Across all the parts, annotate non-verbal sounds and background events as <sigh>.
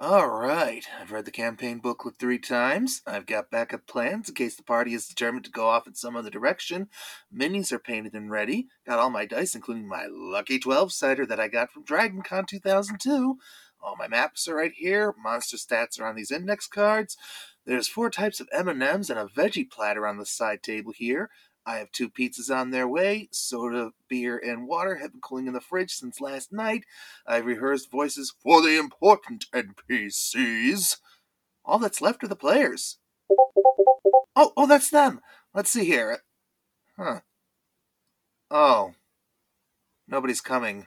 All right. I've read the campaign booklet three times. I've got backup plans in case the party is determined to go off in some other direction. Minis are painted and ready. Got all my dice, including my lucky 12 sider that I got from DragonCon 2002. All my maps are right here. Monster stats are on these index cards. There's four types of M&Ms and a veggie platter on the side table here. I have two pizzas on their way. Soda, beer, and water have been cooling in the fridge since last night. I've rehearsed voices for the important NPCs. All that's left are the players. Oh, oh, that's them. Let's see here. Huh. Oh. Nobody's coming.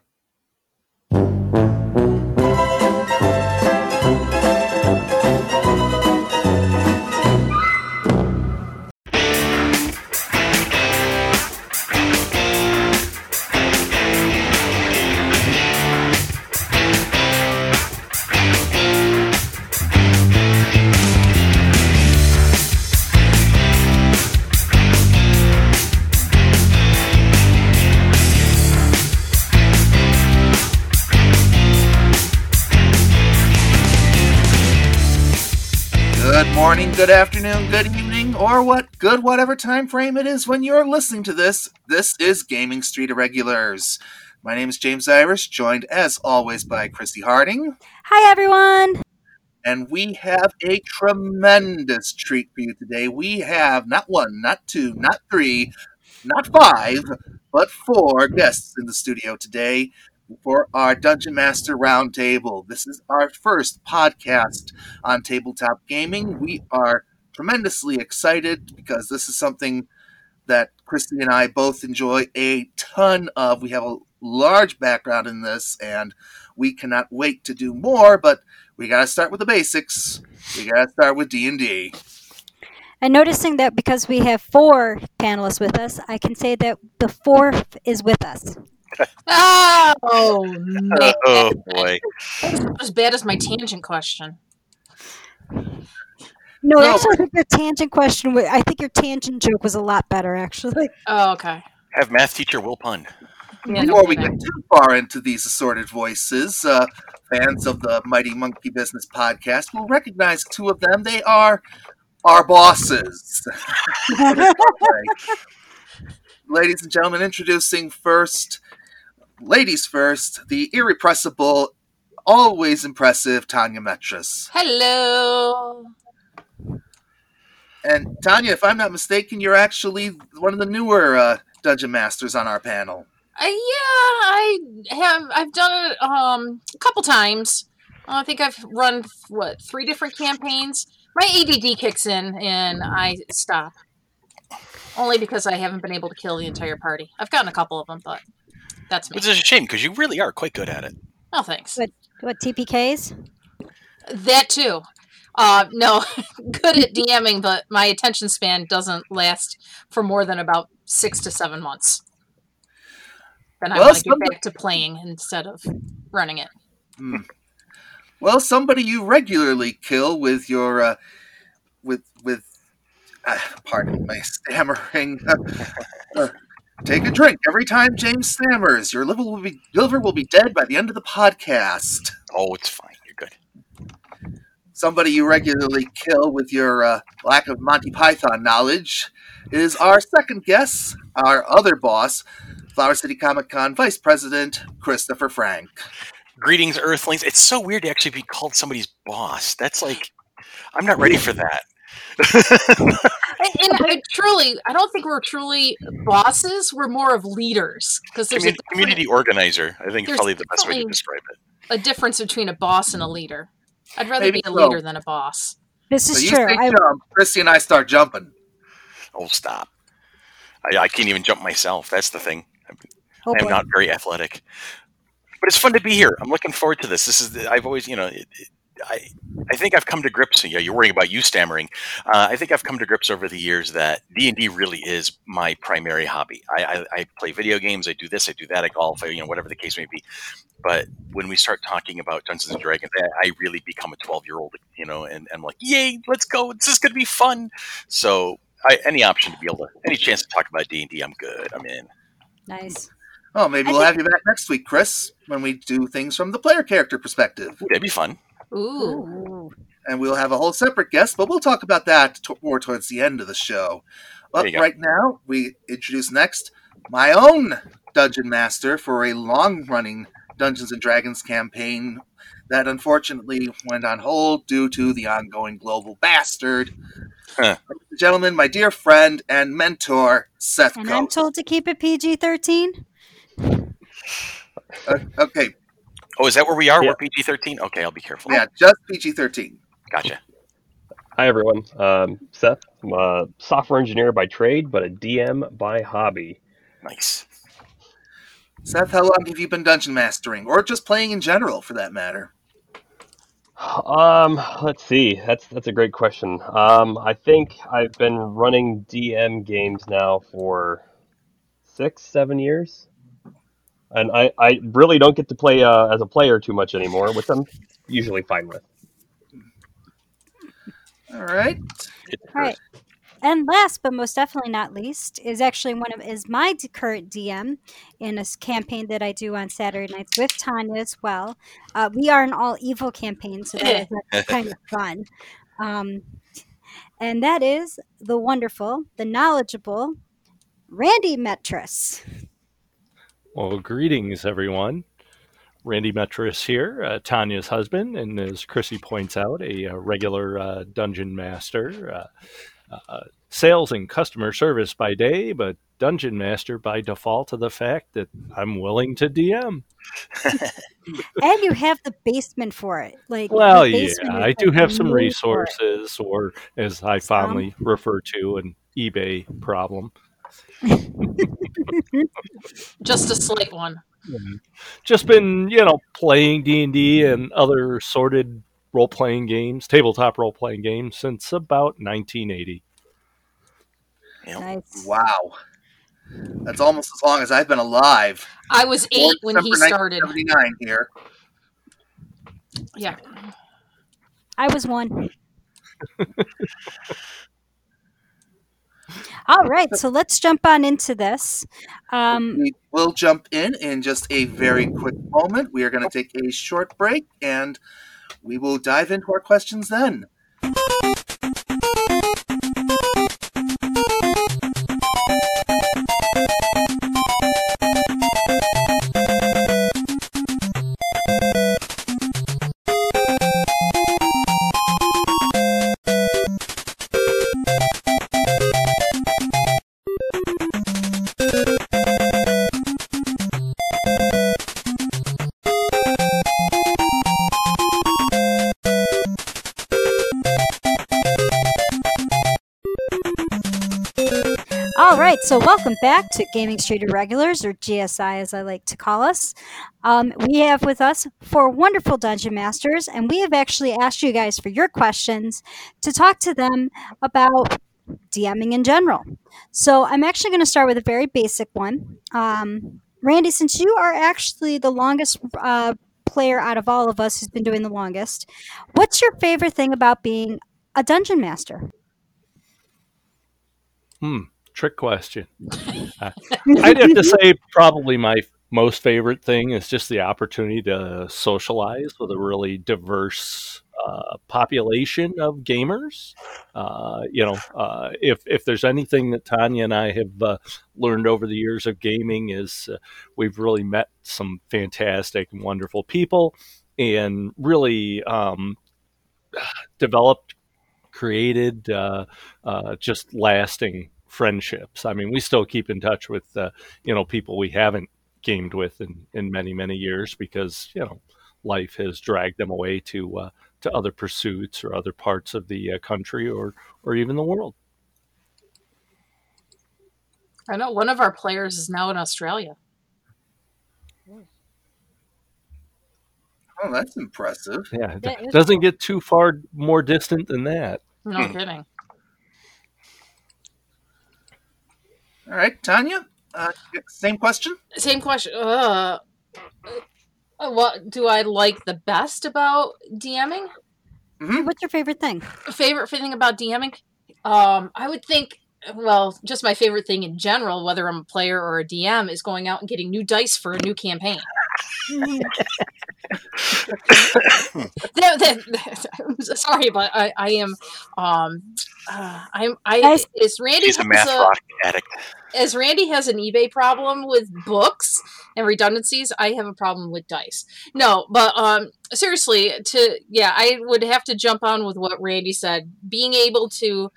Good afternoon, good evening, or what good whatever time frame it is when you're listening to this. This is Gaming Street Irregulars. My name is James Irish, joined as always by Christy Harding, Hi, everyone. and we have a tremendous treat for you today. We have not one, not two, not three, not five, but four guests in the studio today for our Dungeon Master Roundtable. This is our first podcast on tabletop gaming. We are tremendously excited because this is something that Christy and I both enjoy a ton of. We have a large background in this and we cannot wait to do more, but we got to start with the basics. We got to start with D&D. And noticing that because we have four panelists with us, I can say that the fourth is with us. Oh man, <laughs> Oh boy. That's as bad as my tangent question. No, No. actually, I think your tangent question. I think your tangent joke was a lot better, actually. Oh, okay. Have math teacher Will Pun. Yeah, no Before we get too far into these assorted voices, uh, fans of the Mighty Monkey Business podcast will recognize two of them. They are our bosses. <laughs> <laughs> Ladies and gentlemen, introducing first, ladies first, the irrepressible, always impressive Tanya Metris. Hello. And Tanya, if I'm not mistaken, you're actually one of the newer uh, dungeon masters on our panel. Uh, yeah, I have. I've done it um a couple times. I think I've run what three different campaigns. My ADD kicks in and I stop. Only because I haven't been able to kill the entire party. I've gotten a couple of them, but that's me. Which is a shame because you really are quite good at it. Oh, thanks. What- What TPKs? That too. Uh, no, <laughs> good at DMing, but my attention span doesn't last for more than about six to seven months. Then I Well, want to get back to playing instead of running it. Hmm. Well, somebody you regularly kill with your uh, with with uh, pardon my stammering. <laughs> Take a drink every time James stammers. Your liver will be liver will be dead by the end of the podcast. Oh, it's fine. You're good. Somebody you regularly kill with your uh, lack of Monty Python knowledge is our second guest, our other boss, Flower City Comic Con Vice President Christopher Frank. Greetings, Earthlings. It's so weird to actually be called somebody's boss. That's like, I'm not ready for that. <laughs> And, and I truly, I don't think we're truly bosses. We're more of leaders because there's a, community organizer, I think, is probably the best way to describe it. a difference between a boss and a leader. I'd rather Maybe be a so. leader than a boss. This is you true. say I, jump, Christy and I start jumping. Oh, stop. I, I can't even jump myself. That's the thing. oh I'm not very athletic. But it's fun to be here. I'm looking forward to this. This is the, I've always, you know, it, it, I I think I've come to grips. Yeah, you're worrying about you stammering. Uh, I think I've come to grips over the years that D and D really is my primary hobby. I, I, I play video games. I do this. I do that. I golf. I, you know, whatever the case may be. But when we start talking about Dungeons and Dragons, I, I really become a 12 year old. You know, and, and I'm like, yay, let's go. This is going to be fun. So I, any option to be able to, any chance to talk about D and D, I'm good. I'm in. Nice. Oh, maybe I we'll think- have you back next week, Chris, when we do things from the player character perspective. Ooh, that'd be fun. Ooh. Ooh. and we'll have a whole separate guest, but we'll talk about that to- more towards the end of the show. But right now, we introduce next my own dungeon master for a long-running Dungeons and Dragons campaign that unfortunately went on hold due to the ongoing global bastard. Huh. Gentlemen, my dear friend and mentor, Seth And I'm told to keep it PG 13. Uh, okay, Oh, is that where we are? Yeah. We're PG thirteen. Okay, I'll be careful. yeah, just PG-13. Gotcha. Hi, everyone. Um, Seth. I'm a software engineer by trade, but a DM by hobby. Nice. Seth, how long have you been dungeon mastering, or just playing in general, for that matter? Um, let's see. That's that's a great question. Um, I think I've been running DM games now for six, seven years, and I, I really don't get to play uh, as a player too much anymore, which I'm usually fine with. All right. All right. And last but most definitely not least is actually one of is my current DM in a campaign that I do on Saturday nights with Tanya as well. Uh, we are an all evil campaign, so that is <laughs> kind of fun. Um, and that is the wonderful, the knowledgeable Randy Metris. Well, greetings, everyone. Randy Metris here, uh, Tanya's husband, and as Chrissy points out, a, uh regular uh, dungeon master. Uh, uh, sales and customer service by day, but dungeon master by default of the fact that I'm willing to DM. <laughs> And you have the basement for it. Like Well, yeah, I do have some made for it. resources, or as I fondly refer to, an eBay problem. <laughs> <laughs> Just a slight one. just been you know playing d&d and other sorted role-playing games tabletop role-playing games since about 1980 Nice. Wow. That's almost as long as I've been alive. I was eight when he started. 1979 here. Yeah. I was one. <laughs> All right, so let's jump on into this. Um, We will jump in in just a very quick moment. We are going to take a short break and we will dive into our questions then. Welcome back to Gaming Street Irregulars, or GSI as I like to call us. Um, we have with us four wonderful dungeon masters, and we have actually asked you guys for your questions to talk to them about DMing in general. So I'm actually going to start with a very basic one. Um, Randy, since you are actually the longest uh, player out of all of us who's been doing the longest, what's your favorite thing about being a dungeon master? hmm trick question Uh, i'd have to say probably my most favorite thing is just the opportunity to socialize with a really diverse uh, population of gamers. Uh, you know, uh, if if there's anything that Tanya and I have uh, learned over the years of gaming is uh, we've really met some fantastic and wonderful people, and really um, <sighs> developed, created uh, just lasting friendships. I mean, we still keep in touch with uh, you know people we haven't gamed with in, in many many years because you know life has dragged them away to uh, to other pursuits or other parts of the uh, country or or even the world. I know one of our players is now in Australia. Oh, that's impressive. Yeah, it doesn't get too far more distant than that. No kidding. All right, Tanya, uh, same question. Same question. Uh, uh, what do I like the best about DMing? What's your favorite thing? Favorite thing about DMing? Um, I would think. Well, just my favorite thing in general, whether I'm a player or a DM, is going out and getting new dice for a new campaign. That, that, I'm sorry, but I, I am, um, uh, I'm, I, Guys- is Randy He's a has math a- rock addict. as Randy has an eBay problem with books and redundancies, I have a problem with dice. No, but um seriously, to yeah, I would have to jump on with what Randy said. Being able to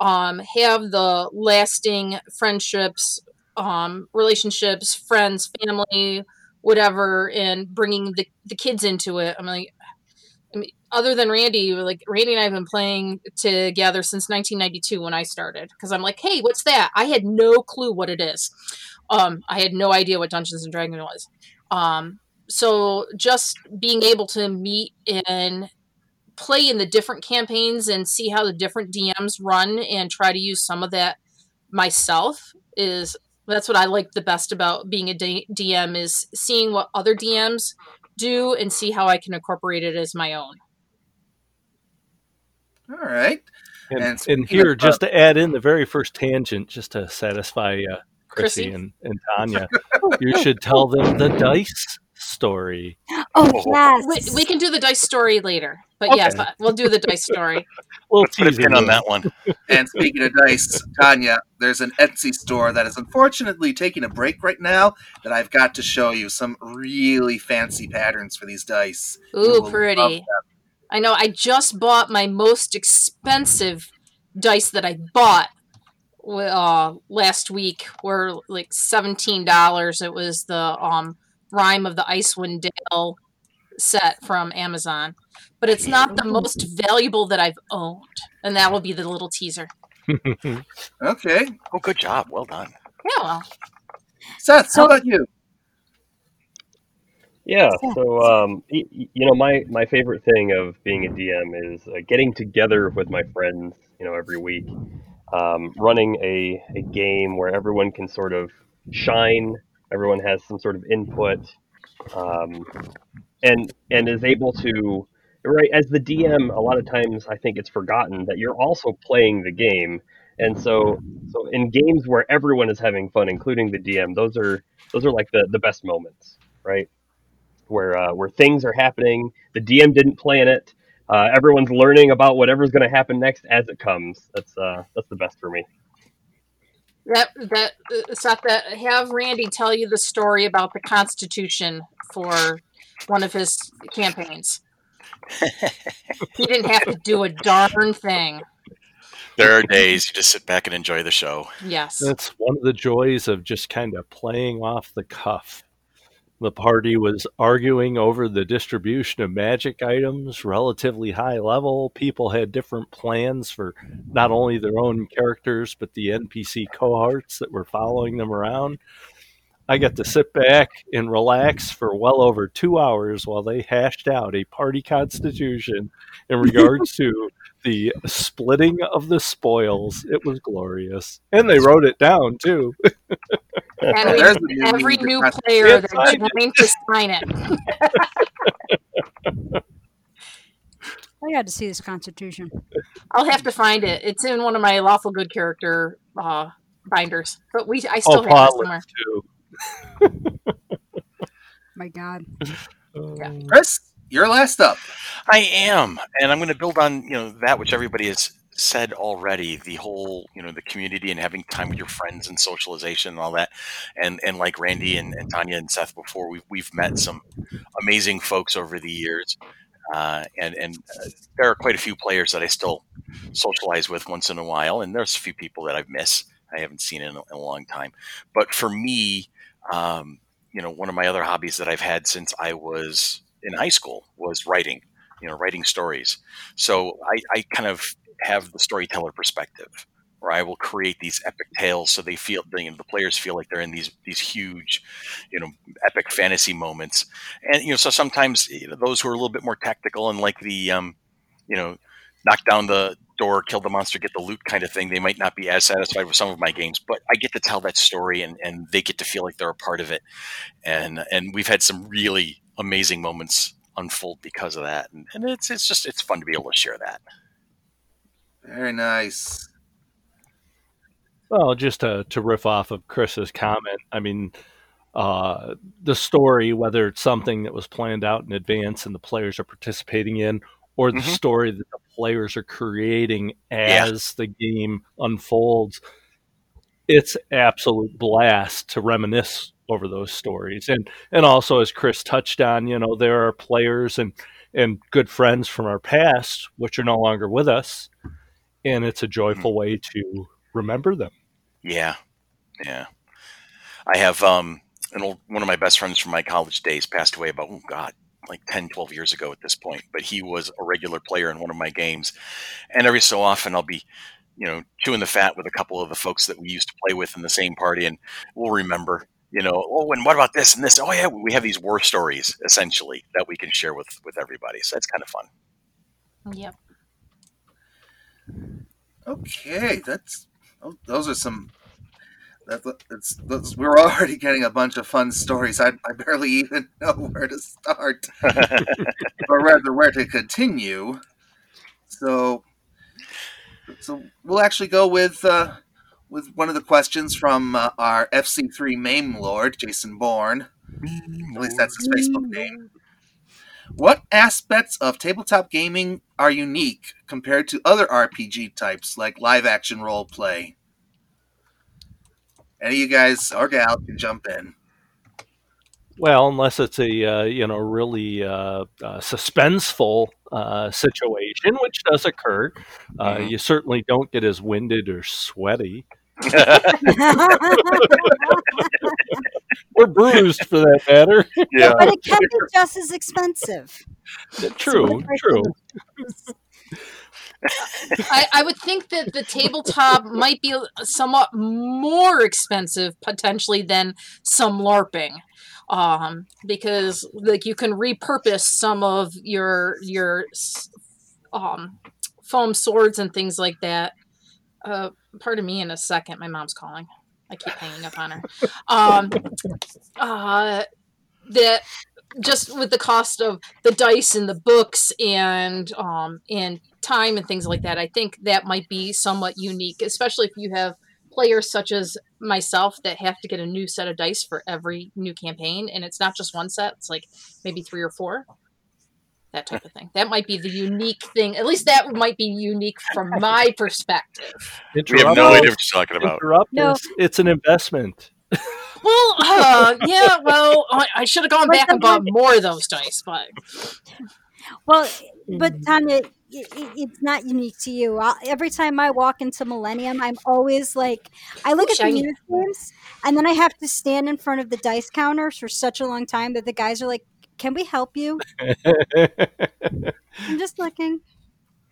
um have the lasting friendships, um relationships, friends, family, whatever and bringing the the kids into it. I'm like I mean, other than Randy, like Randy and I have been playing together since 1992 when I started. Because I'm like, hey, what's that? I had no clue what it is. Um, I had no idea what Dungeons and Dragons was. Um, so just being able to meet and play in the different campaigns and see how the different DMs run and try to use some of that myself is that's what I like the best about being a D- DM is seeing what other DMs do and see how I can incorporate it as my own. All right. And, And and, here, of- just to add in the very first tangent, just to satisfy uh, Chrissy, Chrissy? and, and Tanya, <laughs> you should tell them the dice story. Oh Oh. <laughs> yes. We, we can do the dice story later, but Okay. yes, we'll do the dice story. <laughs> We'll Let's put a tease pin on that one. <laughs> And speaking of dice, Tanya, there's an Etsy store that is unfortunately taking a break right now that I've got to show you some really fancy patterns for these dice. You Ooh, pretty. I know. I just bought my most expensive dice that I bought uh, last week. Were like seventeen dollars. It was the um, Rime of the Icewind Dale set from Amazon, but it's not the most valuable that I've owned, and that will be the little teaser. <laughs> Okay. Oh, good job. Well done. Yeah, well, Seth, So- how about you? Yeah, Yeah. so um, y- y- you know, my my favorite thing of being a DM is uh, getting together with my friends, you know, every week, um, running a, a game where everyone can sort of shine, everyone has some sort of input, um, and and is able to right as the DM. A lot of times, I think it's forgotten that you're also playing the game, and so so in games where everyone is having fun, including the DM, those are those are like the the best moments, right? where uh, where things are happening. The DM didn't plan it. Uh, everyone's learning about whatever's going to happen next as it comes. That's uh, that's the best for me. that that uh, Seth, that have Randy tell you the story about the Constitution for one of his campaigns. he didn't have to do a darn thing. There are days you just sit back and enjoy the show. Yes. That's one of the joys of just kind of playing off the cuff. The party was arguing over the distribution of magic items, relatively high level. People had different plans for not only their own characters, but the NPC cohorts that were following them around. I got to sit back and relax for well over two hours while they hashed out a party constitution in regards to <laughs> the splitting of the spoils. It was glorious. And they wrote it down, too. And we, There's new every new player, Yes, they're I going to sign it. <laughs> I got to see this Constitution. I'll have to find it. It's in one of my lawful good character uh, binders, but we I still Oh, have it somewhere. too. My God. Yeah. Chris, you're last up. I am, and I'm going to build on you know that which everybody has said already. The whole you know the community and having time with your friends and socialization and all that, and and like Randy and, and Tanya and Seth before, we've we've met some amazing folks over the years, uh, and and uh, there are quite a few players that I still socialize with once in a while, and there's a few people that I've missed. I haven't seen in a, in a long time, but for me, um, you know, one of my other hobbies that I've had since I was in high school was writing you know writing stories. So I, I kind of have the storyteller perspective where i will create these epic tales so they feel you know, the players feel like they're in these these huge you know epic fantasy moments. And you know so sometimes you know, those who are a little bit more tactical and like the um you know knock down the door kill the monster get the loot kind of thing they might not be as satisfied with some of my games but i get to tell that story and and they get to feel like they're a part of it. And and we've had some really amazing moments unfold because of that. And, and it's it's just it's fun to be able to share that. Very nice. Well, just to, to riff off of Chris's comment, I mean, uh, the story, whether it's something that was planned out in advance and the players are participating in, or the Mhm. story that the players are creating Yeah. as the game unfolds. It's absolute blast to reminisce over those stories, and and also as Chris touched on, you know, there are players and and good friends from our past which are no longer with us, and it's a joyful way to remember them. Yeah, yeah. I have um, an old one of my best friends from my college days passed away about oh god, like 10, 12 years ago at this point. But he was a regular player in one of my games, and every so often I'll be, you know, chewing the fat with a couple of the folks that we used to play with in the same party, and we'll remember. You know, oh, and what about this and this? Oh, yeah, we have these war stories essentially that we can share with with everybody. So that's kind of fun. Yep. Okay, that's oh, those are some. That, it's, those, we're already getting a bunch of fun stories. I, I barely even <laughs> know where to start, <laughs> or rather where to continue. So, so we'll actually go with uh, with one of the questions from uh, our FC3 Mame Lord, Jason Bourne. At least that's his Facebook name. What aspects of tabletop gaming are unique compared to other RPG types like live action role play? Any of you guys or gal can jump in. Well, unless it's a uh, you know really uh, uh, suspenseful uh, situation, which does occur, uh, Mhm. you certainly don't get as winded or sweaty <laughs> or bruised for that matter. yeah, but it can be just as expensive. true, true. I, I would think that the tabletop might be somewhat more expensive potentially than some LARPing. Um, because like you can repurpose some of your your um, foam swords and things like that. Uh, pardon me in a second. My mom's calling. I keep hanging up on her. Um, uh, that just with the cost of the dice and the books and um, and time and things like that, I think that might be somewhat unique, especially if you have players such as myself that have to get a new set of dice for every new campaign, and it's not just one set; it's like maybe three or four. That type of thing. That might be the unique thing. At least that might be unique from <laughs> my perspective. we have no idea what you're talking about. interrupt No. us. It's an investment. <laughs> Well, uh, yeah. Well, I, I should have gone Like back and bought more of those dice, but Well, but Tanya, it, it, it's not unique to you. i every time I walk into Millennium, I'm always like, I look Ooh, at the shiny. news games, and then I have to stand in front of the dice counters for such a long time that the guys are like, "Can we help you?" <laughs> I'm just looking.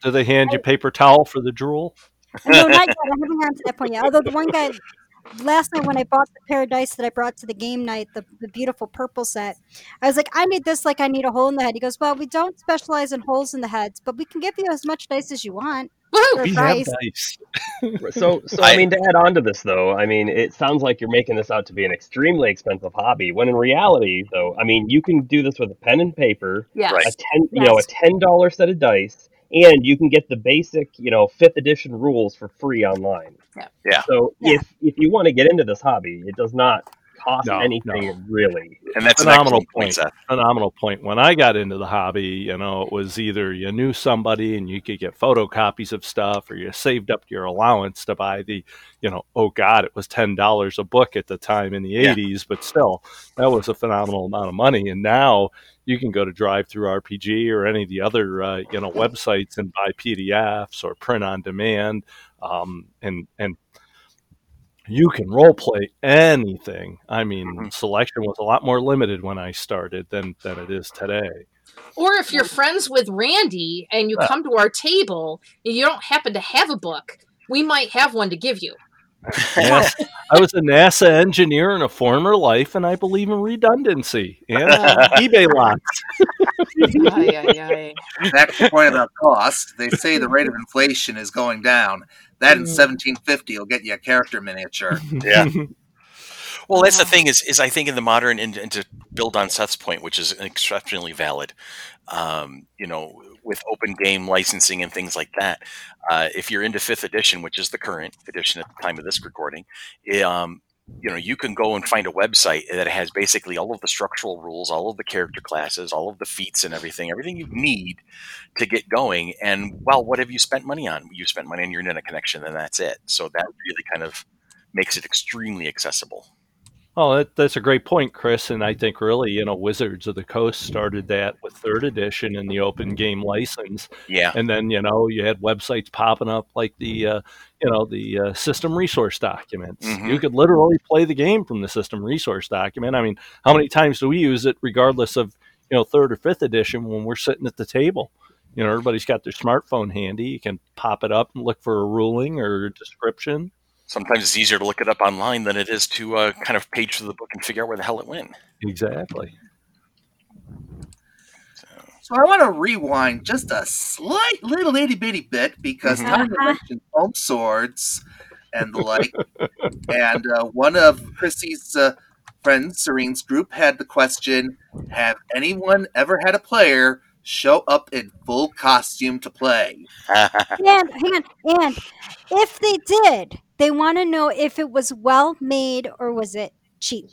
Do they hand you paper towel for the drool? No, not yet. I haven't gotten to that point yet. Although the one guy last night when I bought the pair of dice that I brought to the game night, the, the beautiful purple set, I was like, I need this like I need a hole in the head. He goes, Well, we don't specialize in holes in the heads, but we can give you as much dice as you want. woohoo! For a We have dice. <laughs> So, so I, I- mean, to add on to this, though, I mean, it sounds like you're making this out to be an extremely expensive hobby. When in reality, though, I mean, you can do this with a pen and paper, Yes. A ten, you know, a ten dollar set of dice, and you can get the basic, you know, fifth edition rules for free online. Yeah. Yeah. So Yeah. if if you want to get into this hobby, it does not cost No, anything no. really. And that's Phenomenal an excellent point, point. Phenomenal point. When I got into the hobby, you know, it was either you knew somebody and you could get photocopies of stuff, or you saved up your allowance to buy the, you know, oh God, it was ten dollars a book at the time in the Yeah. eighties, but still, that was a phenomenal amount of money. And now you can go to DriveThruRPG or any of the other, uh, you know, websites and buy PDFs or print on demand, um, and and you can role play anything. I mean, Mhm. selection was a lot more limited when I started than than it is today. Or if you're friends with Randy and you Yeah. come to our table and you don't happen to have a book, we might have one to give you. Yes, <laughs> I was a NASA engineer in a former life, and I believe in redundancy and eBay lots. Ay, ay, ay. Back to the point about cost, they say the rate of inflation is going down. That in Mm. 1750 will get you a character miniature. <laughs> Yeah. <laughs> Well, that's the thing is, is I think in the modern and, and to build on Seth's point, which is exceptionally valid. Um, you know, with open game licensing and things like that, uh, if you're into fifth edition, which is the current edition at the time of this recording, it, um, you know you can go and find a website that has basically all of the structural rules all of the character classes all of the feats and everything everything you need to get going. And well what have you spent money on? You spent money on your internet connection and that's it. So that really kind of makes it extremely accessible Oh, that, that's a great point, Chris. And I think really, you know, Wizards of the Coast started that with third edition and the open game license. yeah And then, you know, you had websites popping up like the, uh, you know, the uh, system resource documents. Mhm. You could literally play the game from the system resource document. I mean, how many times do we use it, regardless of, you know, third or fifth edition when we're sitting at the table? You know, everybody's got their smartphone handy. You can pop it up and look for a ruling or a description. Sometimes it's easier to look it up online than it is to uh, kind of page through the book and figure out where the hell it went Exactly. So I want to rewind just a slight little itty bitty bit because Mhm. Tanya Uh-huh. mentioned foam swords and the like. and uh, one of Chrissy's uh, friends, Serene's group, had the question Have anyone ever had a player show up in full costume to play? <laughs> And, and, and if they did, they want to know if it was well made or was it cheap.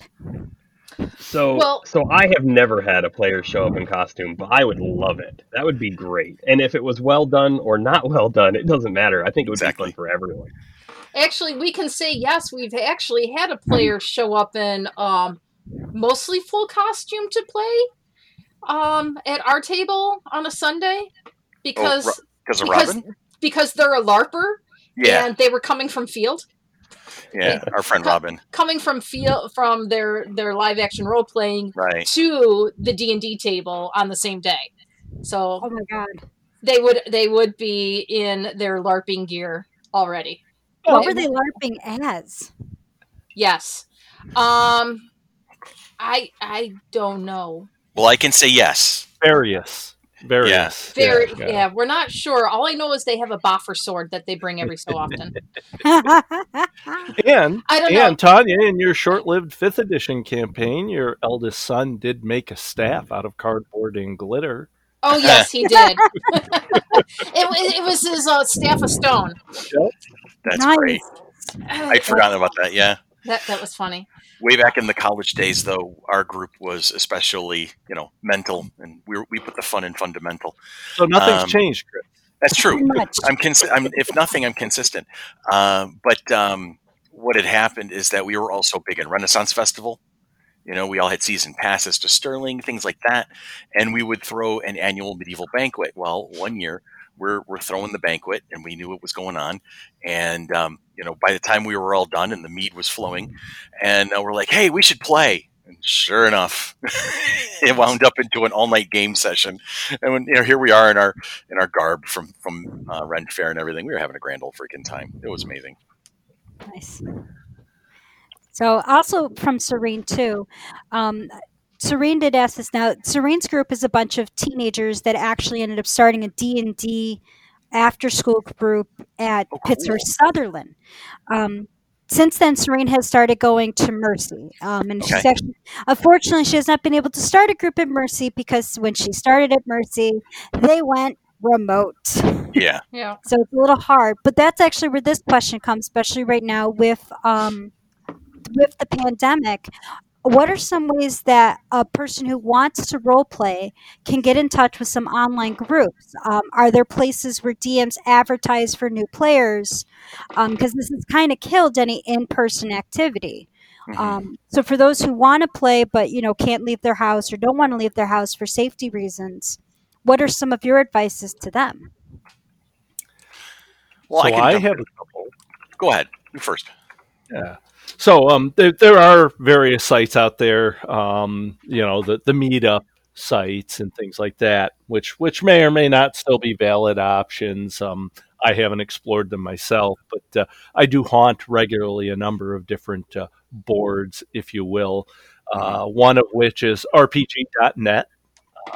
So, Well- so I have never had a player show up in costume, but I would love it. That would be great. And if it was well done or not <laughs> well done, it doesn't matter. I think it would Exactly. be fun for everyone. Actually, we can say yes. We've actually had a player show up in um, mostly full costume to play um, at our table on a Sunday because Ro- because of because robin because they're a larper yeah. And they were coming from field. Yeah our friend robin. coming from field from their their live action role playing right. to the d&d table on the same day. So Oh my god. they would they would be in their larping gear already. What were they LARPing as? yes. Um i i don't know. Well i can say yes. Various. Various. very Yeah, yeah, yeah. we're not sure. All i know is they have a boffer sword that they bring every so often. <laughs> And i don't know. and Tanya, in your short-lived fifth edition campaign, your eldest son did make a staff out of cardboard and glitter. oh <laughs> yes he did. <laughs> It, wa- it was his uh, staff of stone. That's Nice. great. I'd forgotten about that yeah. That that was funny way back in the college days though our group was especially you know mental and we, were, we put the fun in fundamental So nothing's Um, changed, Chris. that's true I'm, cons- I'm if nothing, I'm consistent. Um, but um, what had happened is that we were also big in Renaissance Festival. You know, we all had season passes to Sterling, things like that, and we would throw an annual medieval banquet. Well, one year we're we're throwing the banquet, and we knew what was going on, and um, you know, by the time we were all done and the mead was flowing, and uh, we're like, hey, we should play. And sure enough, <laughs> it wound up into an all-night game session, and when, you know, here we are in our in our garb from from uh, Ren Fair and everything. We were having a grand old freaking time. It was amazing. Nice. So also from Serene too. Um, Serene did ask this. Now Serene's group is a bunch of teenagers that actually ended up starting a D and D after school group at Oh, cool. Pittsford Sutherland. Um, since then, Serene has started going to Mercy, um, and she's actually, unfortunately, she has not been able to start a group at Mercy because when she started at Mercy, they went remote. Yeah, yeah <laughs> So it's a little hard, but that's actually where this question comes, especially right now with um, with the pandemic. What are some ways that a person who wants to role play can get in touch with some online groups? Um, are there places where DMs advertise for new players? Because this has kind of killed any in person activity. Mhm. Um, so for those who want to play but you know can't leave their house or don't want to leave their house for safety reasons, what are some of your advices to them? well, so I can I have in. a couple. go ahead. You first. Yeah. So um, there, there are various sites out there, um, you know, the, the meetup sites and things like that, which which may or may not still be valid options. Um, I haven't explored them myself, but uh, I do haunt regularly a number of different uh, boards, if you will. Uh, one of which is RPG.net.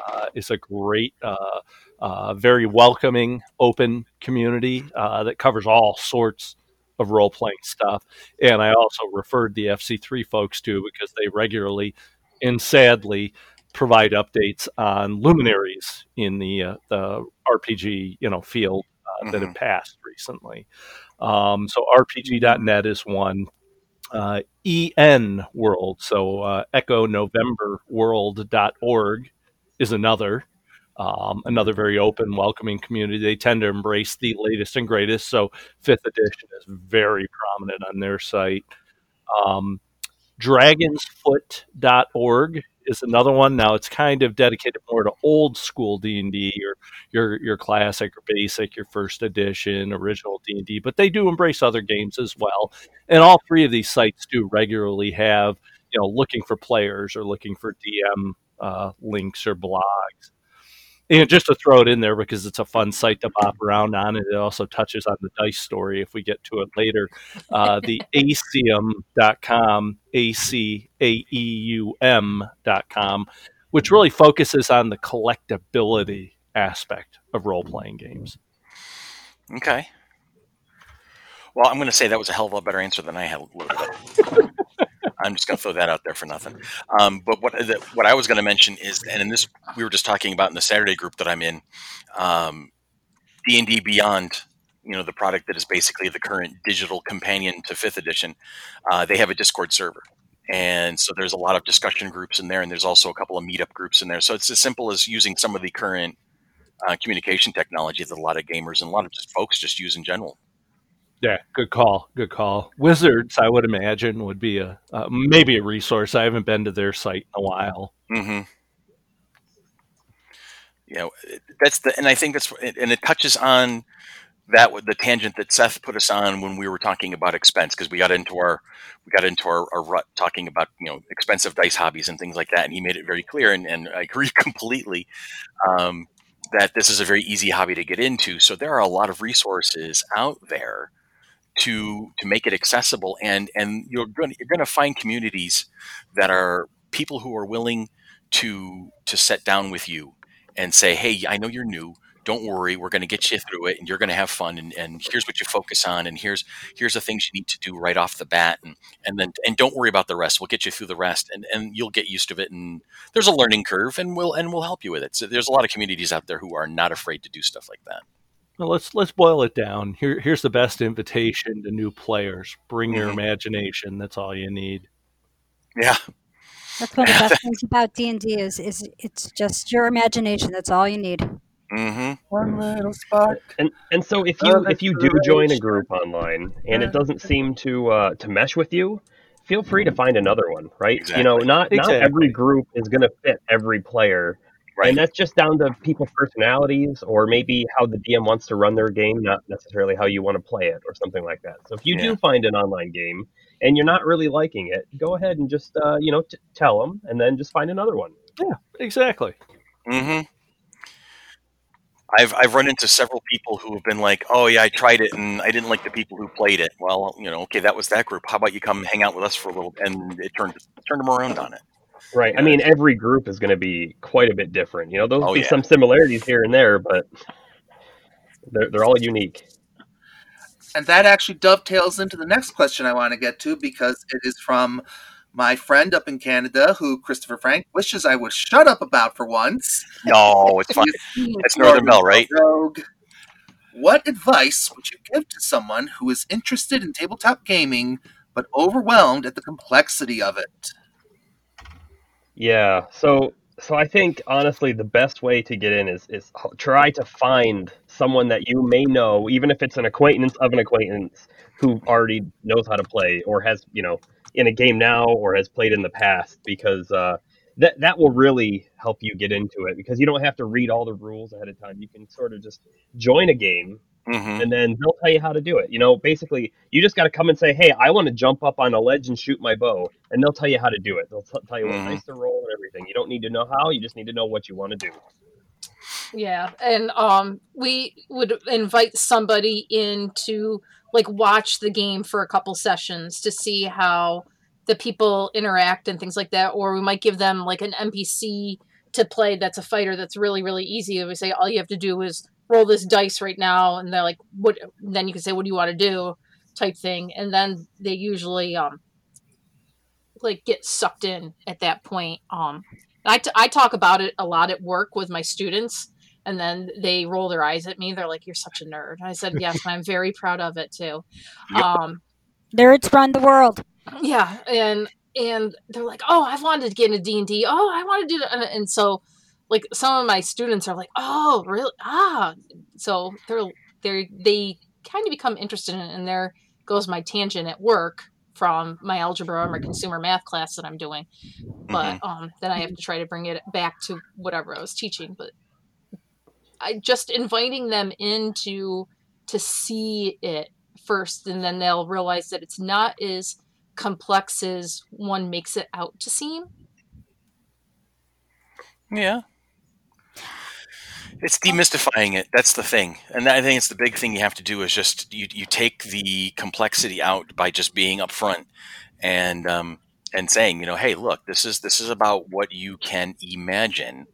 Uh, is a great, uh, uh, very welcoming, open community uh, that covers all sorts of role playing stuff. And I also referred the FC3 folks to because they regularly and sadly provide updates on luminaries in the uh, the RPG you know field uh, that have passed recently. Um, so RPG.net is one. uh, EN World. So uh, Echo November World.org is another. Um, another very open, welcoming community. They tend to embrace the latest and greatest. So, fifth edition is very prominent on their site. Um, dragonsfoot.org is another one. Now it's kind of dedicated more to old school D and D, or your your classic or basic, your first edition, original D and D. But they do embrace other games as well. And all three of these sites do regularly have you know looking for players or looking for DM uh, links or blogs and just to throw it in there because it's a fun site to bop around on, and it also touches on the dice story if we get to it later. Uh, the <laughs> acaeum.com, A C A E U M.com, which really focuses on the collectability aspect of role playing games. Okay. Well, I'm going to say that was a hell of a better answer than I had a little bit. I'm just going to throw that out there for nothing. Um, but what the, what I was going to mention is, and in this we were just talking about in the Saturday group that I'm in, um, D and D Beyond. You know, the product that is basically the current digital companion to Fifth Edition. Uh, they have a Discord server, and so there's a lot of discussion groups in there, and there's also a couple of meetup groups in there. So it's as simple as using some of the current uh, communication technology that a lot of gamers and a lot of just folks just use in general. Yeah, good call. Good call. Wizards, I would imagine, would be a uh, maybe a resource. I haven't been to their site in a while. Mm-hmm. You know, that's the, and I think that's, and it touches on that the tangent that Seth put us on when we were talking about expense because we got into our we got into our, our, rut talking about you know expensive dice hobbies and things like that, and he made it very clear, and, and I agree <laughs> completely. Um, that this is a very easy hobby to get into. So there are a lot of resources out there to to make it accessible and and you're going you're going to find communities that are people who are willing to to sit down with you and say hey i know you're new. Don't worry. We're going to get you through it and you're going to have fun and, and here's what you focus on and here's here's the things you need to do right off the bat and and then and don't worry about the rest. We'll get you through the rest and and you'll get used to it and there's a learning curve and we'll and we'll help you with it. So there's a lot of communities out there who are not afraid to do stuff like that well, let's let's boil it down. Here, here's the best invitation to new players: bring your mm-hmm. imagination. That's all you need. Yeah, that's one of the best <laughs> things about D and D is is it's just your imagination. That's all you need. Mm-hmm. One little spark. And and so if you if you do join a group online and it doesn't seem to uh, to mesh with you, feel free to find another one. Right? Exactly. You know, not exactly. not every group is going to fit every player Right. And that's just down to people's personalities or maybe how the DM wants to run their game, not necessarily how you want to play it or something like that. So if you yeah. do find an online game and you're not really liking it, go ahead and just, uh, you know, t- tell them and then just find another one. Yeah, exactly. Mm-hmm. I've I've run into several people who have been like, "Oh yeah, I tried it and I didn't like the people who played it." Well, you know, okay, that was that group. How about you come hang out with us for a little? And it turned turned them around on it. Right. I mean, every group is going to be quite a bit different. You know, there'll oh, be yeah. some similarities here and there, but they're, they're all unique. And that actually dovetails into the next question I want to get to because it is from my friend up in Canada who Christopher Frank wishes I would shut up about for once. No, it's fine. <laughs> It's Northern Bell, right? Rogue. What advice would you give to someone who is interested in tabletop gaming but overwhelmed at the complexity of it? Yeah. So so I think honestly the best way to get in is is try to find someone that you may know, even if it's an acquaintance of an acquaintance who already knows how to play or has you know in a game now or has played in the past, because uh, that that will really help you get into it because you don't have to read all the rules ahead of time. You can sort of just join a game Mm-hmm. and then they'll tell you how to do it. You know, basically, you just got to come and say, "Hey, I want to jump up on a ledge and shoot my bow," and they'll tell you how to do it. They'll t- tell you mm-hmm. what dice to roll and everything. You don't need to know how; you just need to know what you want to do. Yeah, and um, we would invite somebody in to like watch the game for a couple sessions to see how the people interact and things like that, or we might give them like an NPC to play that's a fighter that's really really easy. And we say all you have to do is roll this dice right now and they're like what then you can say what do you want to do? type thing and then they usually um like get sucked in at that point um I, t- I talk about it a lot at work with my students and then they roll their eyes at me they're like you're such a nerd. I said yes and i'm very proud of it too. Um Nerds run the world. yeah and and they're like oh i've wanted to get into d&d oh i want to do that and- and so like some of my students are like oh really ah so they're they're they kind of become interested in it and there goes my tangent at work from my algebra or my consumer math class that i'm doing but um then i have to try to bring it back to whatever i was teaching but i just inviting them into to see it first and then they'll realize that it's not as complex as one makes it out to seem. Yeah. It's demystifying it. That's the thing, and I think it's the big thing you have to do is just you, you take the complexity out by just being upfront and um, and saying, you know, hey, look, this is this is about what you can imagine,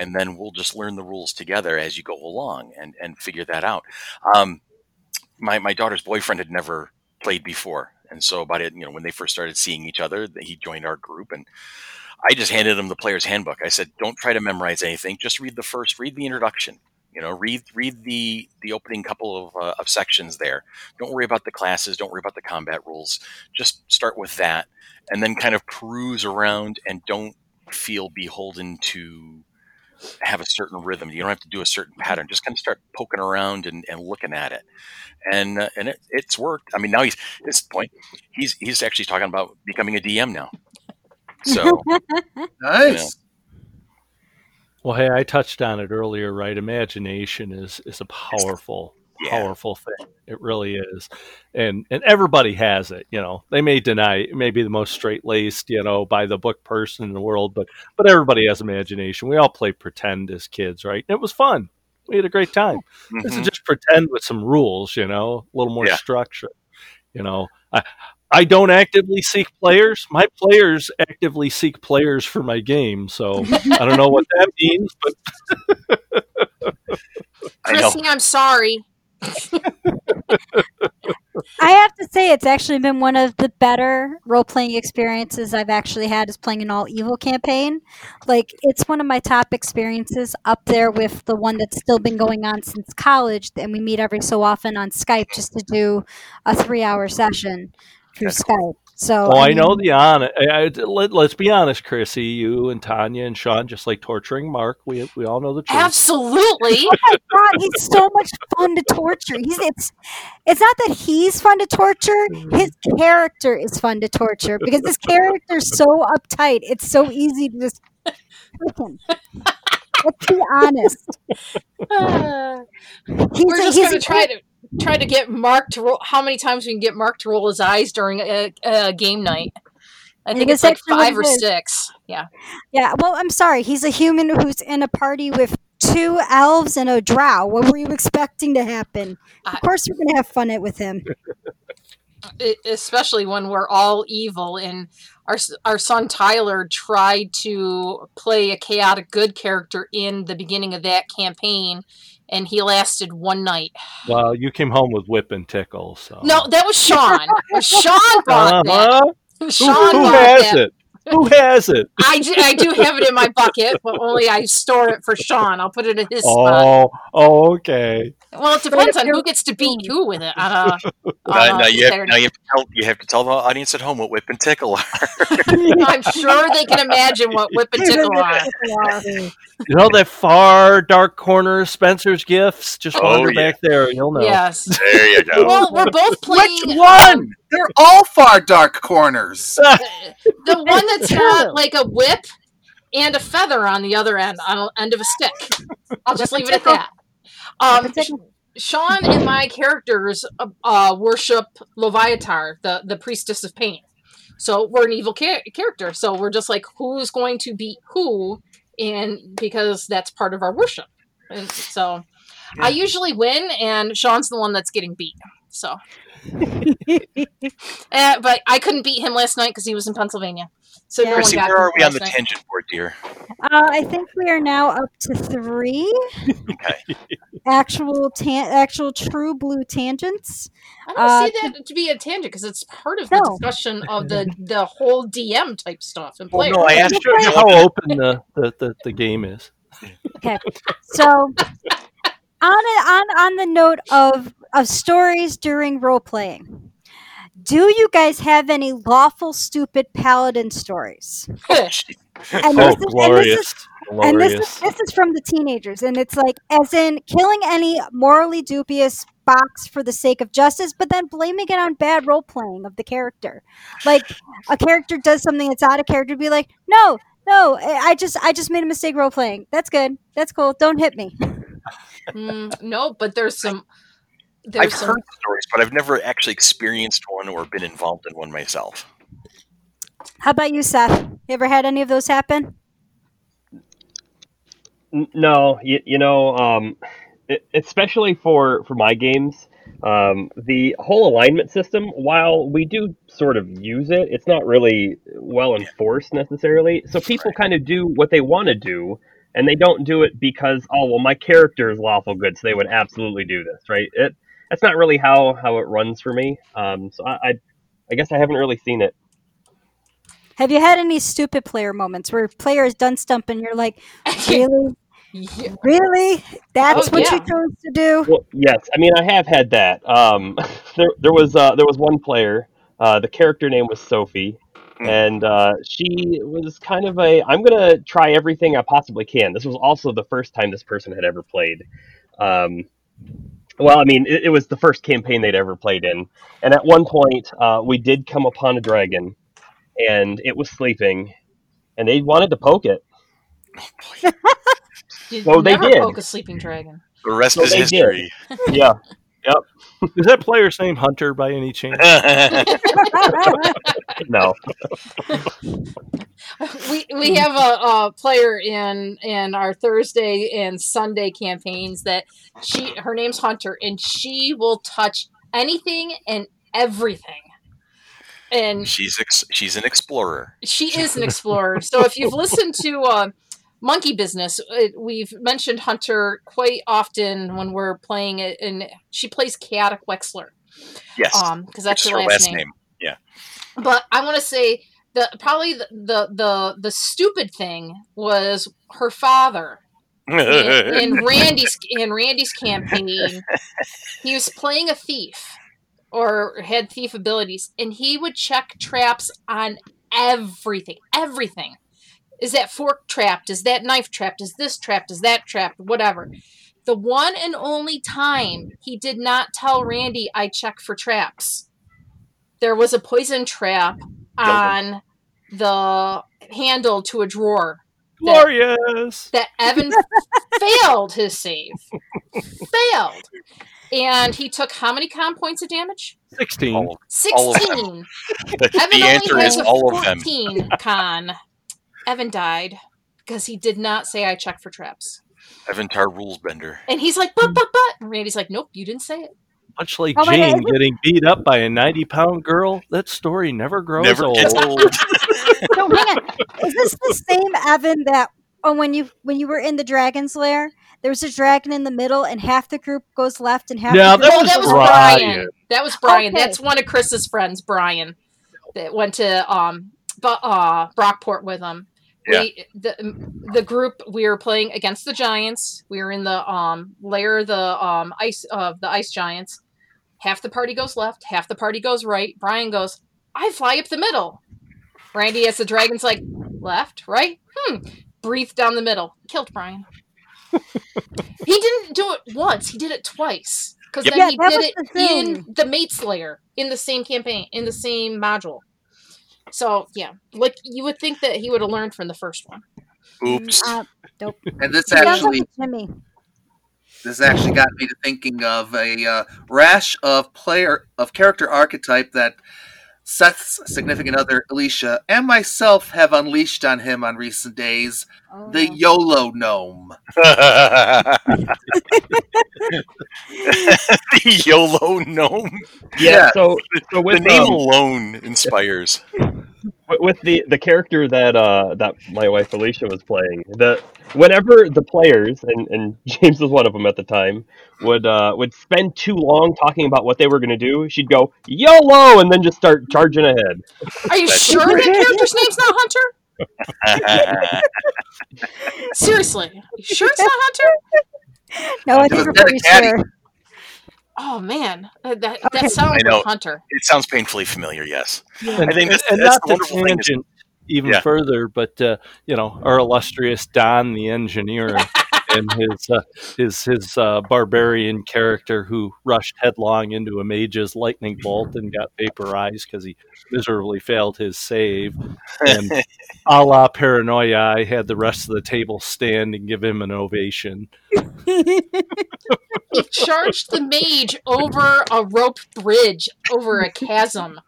and then we'll just learn the rules together as you go along and and figure that out. Um, my my daughter's boyfriend had never played before, and so about it, you know, when they first started seeing each other, he joined our group and. I just handed him the player's handbook. I said, "Don't try to memorize anything. Just read the first, read the introduction. You know, read read the the opening couple of, uh, of sections there. Don't worry about the classes. Don't worry about the combat rules. Just start with that, and then kind of peruse around, and don't feel beholden to have a certain rhythm. You don't have to do a certain pattern. Just kind of start poking around and, and looking at it, and uh, and it, it's worked. I mean, now he's at this point, he's he's actually talking about becoming a DM now. So <laughs> Nice. Well, hey, I touched on it earlier, right? Imagination is is a powerful, Yeah. powerful thing. It really is, and and everybody has it. You know, they may deny it, may be the most straight laced, you know, by the book person in the world, but but everybody has imagination. We all play pretend as kids, right? It was fun. We had a great time. This is mhm. just pretend with some rules, you know, a little more Yeah. structure. You know, I I don't actively seek players. My players actively seek players for my game. So I don't know what <laughs> that means, but I know. Chrissy, I'm sorry. <laughs> I have to say, it's actually been one of the better role playing experiences I've actually had is playing an all evil campaign. Like, it's one of my top experiences up there with the one that's still been going on since college. And we meet every so often on Skype just to do a three hour session <laughs> through That's Skype. So, oh, I know the honest. I, I, let, let's be honest, Chrissy. You and Tanya and Sean just like torturing Mark. We we all know the truth. Absolutely. <laughs> Oh my god, he's <laughs> so much fun to torture. He's it's it's not that he's fun to torture. His character is fun to torture because his character's so uptight. It's so easy to just. Let's be honest. Uh, He's we're a- just gonna try to try to get Mark to roll. How many times we can get Mark to roll his eyes during a, a game night? I think it's like five or is. six. Yeah. Yeah, well, I'm sorry. He's a human who's in a party with two elves and a drow. What were you expecting to happen? Of I- course, we're gonna have fun it with him. <laughs> Especially when we're all evil and our our son Tyler tried to play a chaotic good character in the beginning of that campaign and he lasted one night. Well, you came home with whip and tickle. So No, that was Sean. <laughs> Sean brought that. Uh-huh. Who, Sean who brought has that. it? Who has it? <laughs> I do, I do have it in my bucket, but only I store it for Sean. I'll put it in his spot. Oh, oh, okay. Well, it depends on who gets to beat who with it. On a, on Uh, <laughs> now, you have, now you have to tell you have to tell the audience at home what whip and tickle are. <laughs> I'm sure they can imagine what whip and tickle are. You know that far dark corner of Spencer's gifts? Just Oh, wander yeah. back there. You'll know. Yes. there you go. Well, we're both playing Which one? They're all far dark corners. <laughs> the one <laughs> that's True. got like a whip and a feather on the other end on the end of a stick. I'll just leave it at that. Um, Sean and my characters uh, uh, worship Loviatar, the the priestess of pain. So we're an evil cha- character. So we're just like, who's going to beat who? And because that's part of our worship. And so I usually win, and Sean's the one that's getting beat. So, <laughs> uh, but I couldn't beat him last night because he was in Pennsylvania. So no Chrissy, where are we on the night. tangent board, dear? Uh, I think we are now up to three Okay. actual tan- actual true blue tangents. I don't Uh, see that to be a tangent because it's part of the No. discussion of the the whole DM type stuff and Well, no, I asked you. You how open the, the, the, the game is. Okay, so on a, on on the note of of stories during role playing, Do you guys have any lawful stupid paladin stories? And Oh, this is- and this is- glorious. and this is this is from the teenagers, and it's like as in killing any morally dubious box for the sake of justice, but then blaming it on bad role playing of the character. Like a character does something that's out of character, be like, no, no, I I just I just made a mistake role playing. That's good. That's cool. Don't hit me. Mm, no, but there's some. I've There's some. heard stories, but I've never actually experienced one or been involved in one myself. How about you, Seth? You ever had any of those happen? No, you, you know, um, it, especially for for my games, um, the whole alignment system. While we do sort of use it, it's not really well enforced necessarily. So people kind of do what they want to do, and they don't do it because oh well, my character is lawful good, so they would absolutely do this, right? It that's not really how how it runs for me. Um, so I, I I guess I haven't really seen it. Have you had any stupid player moments where player is done stump and you're like, <laughs> really, Yeah. really? That's Oh, what you chose to do? Well, yes, I mean I have had that. Um, <laughs> there, there was uh, there was one player. Uh, the character name was Sophie, Hmm. and uh, she was kind of a. I'm gonna try everything I possibly can. This was also the first time this person had ever played. Um, well, I mean, it, it was the first campaign they'd ever played in, and at one point uh, we did come upon a dragon, and it was sleeping, and they wanted to poke it. <laughs> You So they never did. poke a sleeping dragon. The rest So is they history. Yeah, <laughs> Is that player's name Hunter by any chance? <laughs> no, we we have a, a player in in our Thursday and Sunday campaigns that she her name's Hunter and she will touch anything and everything. And she's ex- she's an explorer. she is an explorer. So if you've listened to uh, Monkey Business, we've mentioned Hunter quite often when we're playing it, and she plays Chaotic Wexler. Yes, Um, because that's which her is last, name. Yeah. But I want to say the probably the, the the the stupid thing was her father in, in <laughs> Randy's in Randy's campaign. He was playing a thief or had thief abilities, and he would check traps on everything. Everything. Is that fork trapped? Is that knife trapped? Is this trapped? Is that trapped? Whatever. The one and only time he did not tell Randy I check for traps. There was a poison trap on the handle to a drawer Glorious. that Evan <laughs> failed his save. failed. And he took how many con points of damage? 16. all, All of them. 16. <laughs> the, Evan the answer only is has a all of them. 14 con. Evan died because he did not say I check for traps. Evantar rules bender. And he's like, but, but, but. And Randy's like, nope, you didn't say it. Much like Oh Jane getting beat up by a 90 pound girl, that story never grows Never old. gets old. <laughs> So hang on. Is this the same Evan that oh when you when you were in the dragon's lair, there was a dragon in the middle and half the group goes left and half Yeah, the group that no, that was Brian. Brian. That was Brian. Okay. That's one of Chris's friends, Brian, that went to um, but uh, Brockport with him. We the the group we were playing against the Giants. We were in the um layer of the um ice of the ice giants. Half the party goes left, half the party goes right. Brian goes, I fly up the middle. Randy, as the dragon's like, left, right, hmm. Breathe down the middle. Killed Brian. <laughs> he didn't do it once. He did it twice. Because Yep. then Yeah, he did it the in the Mates layer in the same campaign in the same module. So yeah, like you would think that he would have learned from the first one. Oops. Uh, <laughs> And this actually like this actually got me to thinking of a uh, rash of player of character archetype that Seth's significant other Alicia and myself have unleashed on him on recent days. Oh, The. YOLO gnome. <laughs> <laughs> the YOLO gnome. yeah. Yeah. So, so with the name um, alone inspires. <laughs> With- with the the character that uh that my wife Alicia was playing the whenever the players and and <laughs> James was one of them at the time would uh would spend too long talking about what they were going to do she'd go YOLO and then just start charging ahead Are you sure that character's name's not Hunter? <laughs> Seriously, you sure it's not Hunter? No, I think was we're pretty sure. Oh man, Uh, that Okay. sounds I know. like Hunter. It sounds painfully familiar. Yes. And, I think that's- and that's not the to wonderful thing tangent even Yeah. further, but uh, you know, our illustrious Don, the engineer, <laughs> and his uh, his his uh, barbarian character who rushed headlong into a mage's lightning bolt and got vaporized because he miserably failed his save. And <laughs> a la paranoia, I had the rest of the table stand and give him an ovation. He charged the mage over a rope bridge over a chasm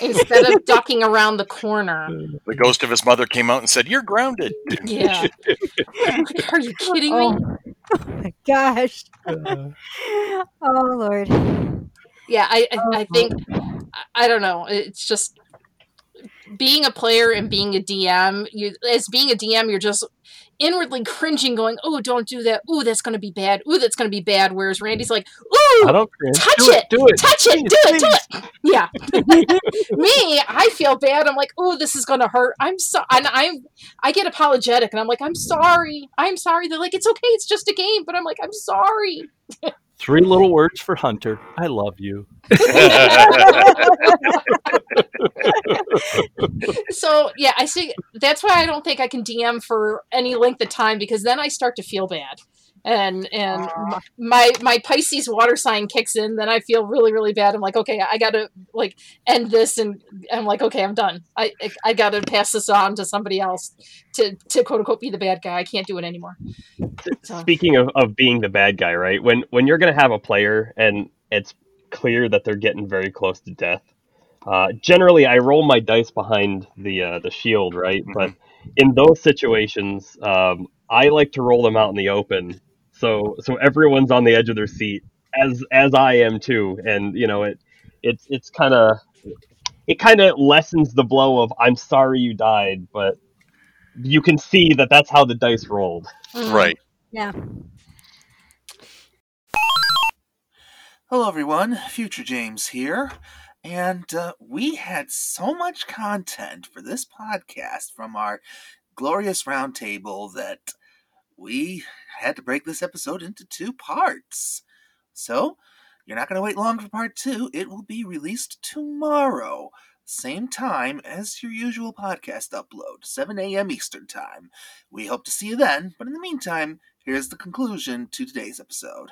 instead of ducking around the corner. The ghost of his mother came out and said, "You're grounded." Yeah. <laughs> Are you kidding oh, me? Oh my gosh. <laughs> oh Lord. Yeah, I I, I oh, think I- I don't know. It's just being a player and being a DM. You as being a DM, you're just inwardly cringing, going, "Oh, don't do that. Ooh, that's going to be bad. Ooh, that's going to be bad." Whereas Randy's like, I don't cringe. touch do it, do it, touch it, Please, do it, do please. it." <laughs> Yeah. <laughs> Me, I feel bad. I'm like, "Oh, this is going to hurt." I'm so, and I'm, I get apologetic, and I'm like, "I'm sorry. I'm sorry." They're like, "It's okay. It's just a game," but I'm like, "I'm sorry." <laughs> Three little words for Hunter. I love you. <laughs> so yeah, I see. That's why I don't think I can DM for any length of time because then I start to feel bad, and and Aw. my my Pisces water sign kicks in. Then I feel really really bad. I'm like, okay, I gotta like end this, and I'm like, okay, I'm done. I I, I gotta pass this on to somebody else to to quote unquote be the bad guy. I can't do it anymore. So, Speaking of, of being the bad guy, right? When when you're gonna have a player and it's clear that they're getting very close to death, uh, generally I roll my dice behind the uh, the shield, right? But in those situations, um, I like to roll them out in the open, so so everyone's on the edge of their seat, as as I am too, and you know it it's it's kind of it kind of lessens the blow of I'm sorry you died, but you can see that that's how the dice rolled. mm. right. Yeah. Hello, everyone. Future James here. And uh, we had so much content for this podcast from our glorious roundtable that we had to break this episode into two parts. So, you're not going to wait long for part two. It will be released tomorrow, same time as your usual podcast upload, 7 a.m. Eastern Time. We hope to see you then, but in the meantime, here's the conclusion to today's episode.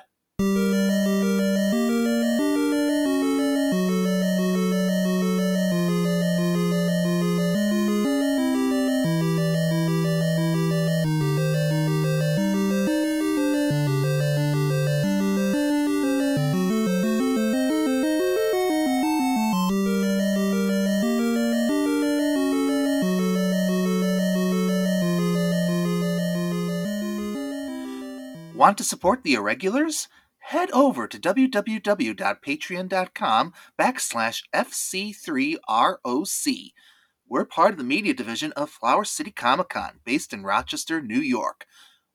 Want to support the Irregulars? Head over to www.patreon.com backslash FC3ROC. We're part of the media division of Flower City Comic Con, based in Rochester, New York.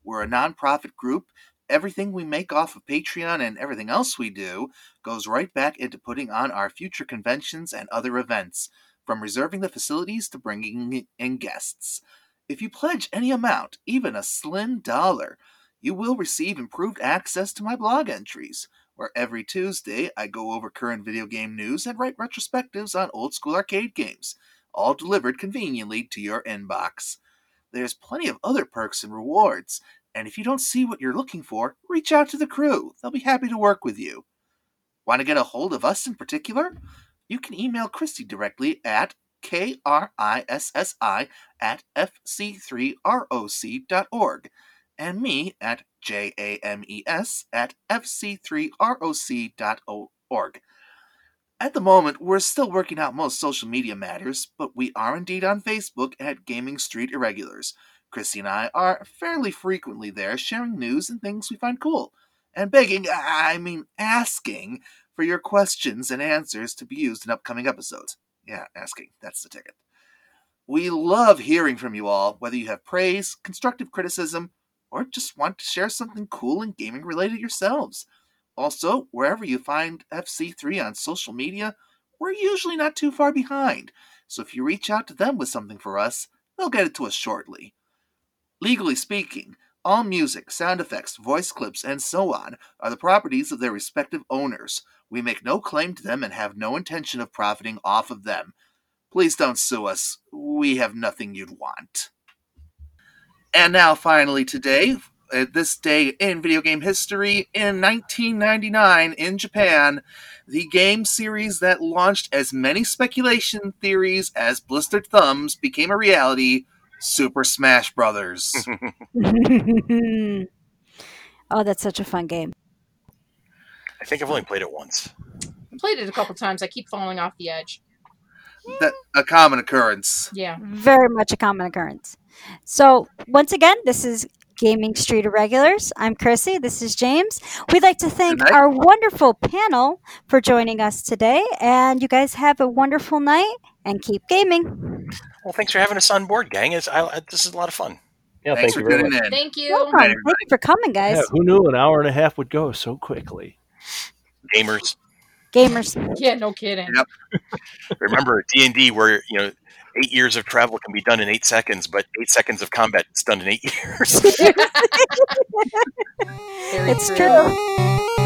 We're a nonprofit group. Everything we make off of Patreon and everything else we do goes right back into putting on our future conventions and other events, from reserving the facilities to bringing in guests. If you pledge any amount, even a slim dollar, you will receive improved access to my blog entries, where every Tuesday I go over current video game news and write retrospectives on old school arcade games, all delivered conveniently to your inbox. There's plenty of other perks and rewards, and if you don't see what you're looking for, reach out to the crew. They'll be happy to work with you. Want to get a hold of us in particular? You can email Christy directly at krissi at fc3roc.org and me at james at fc3roc.org. At the moment, we're still working out most social media matters, but we are indeed on Facebook at Gaming Street Irregulars. Christy and I are fairly frequently there sharing news and things we find cool, and begging, I mean asking, for your questions and answers to be used in upcoming episodes. Yeah, asking, that's the ticket. We love hearing from you all, whether you have praise, constructive criticism, or just want to share something cool and gaming related yourselves. Also, wherever you find FC3 on social media, we're usually not too far behind, so if you reach out to them with something for us, they'll get it to us shortly. Legally speaking, All music, sound effects, voice clips, and so on are the properties of their respective owners. We make no claim to them and have no intention of profiting off of them. Please don't sue us. We have nothing you'd want. And now, finally, today, at this day in video game history, in 1999 in Japan, the game series that launched as many speculation theories as blistered thumbs became a reality Super Smash Brothers. <laughs> <laughs> oh, that's such a fun game. I think I've only played it once. I played it a couple times. I keep falling off the edge. that, a common occurrence. Yeah. Very much a common occurrence. So, once again, this is Gaming Street Irregulars. I'm Chrissy. This is James. We'd like to thank our wonderful panel for joining us today. And you guys have a wonderful night and keep gaming. Well, thanks for having us on board, gang. It's, I, I, this is a lot of fun. Yeah, Thanks thank for you tuning in. Thank you. Welcome. Thank you for coming, guys. Yeah, who knew an hour and a half would go so quickly? Gamers, Gamers. Yeah, no kidding. Yep. remember D and D, where you know eight years of travel can be done in eight seconds, but eight seconds of combat is done in eight <laughs> years. <laughs> Very It's true.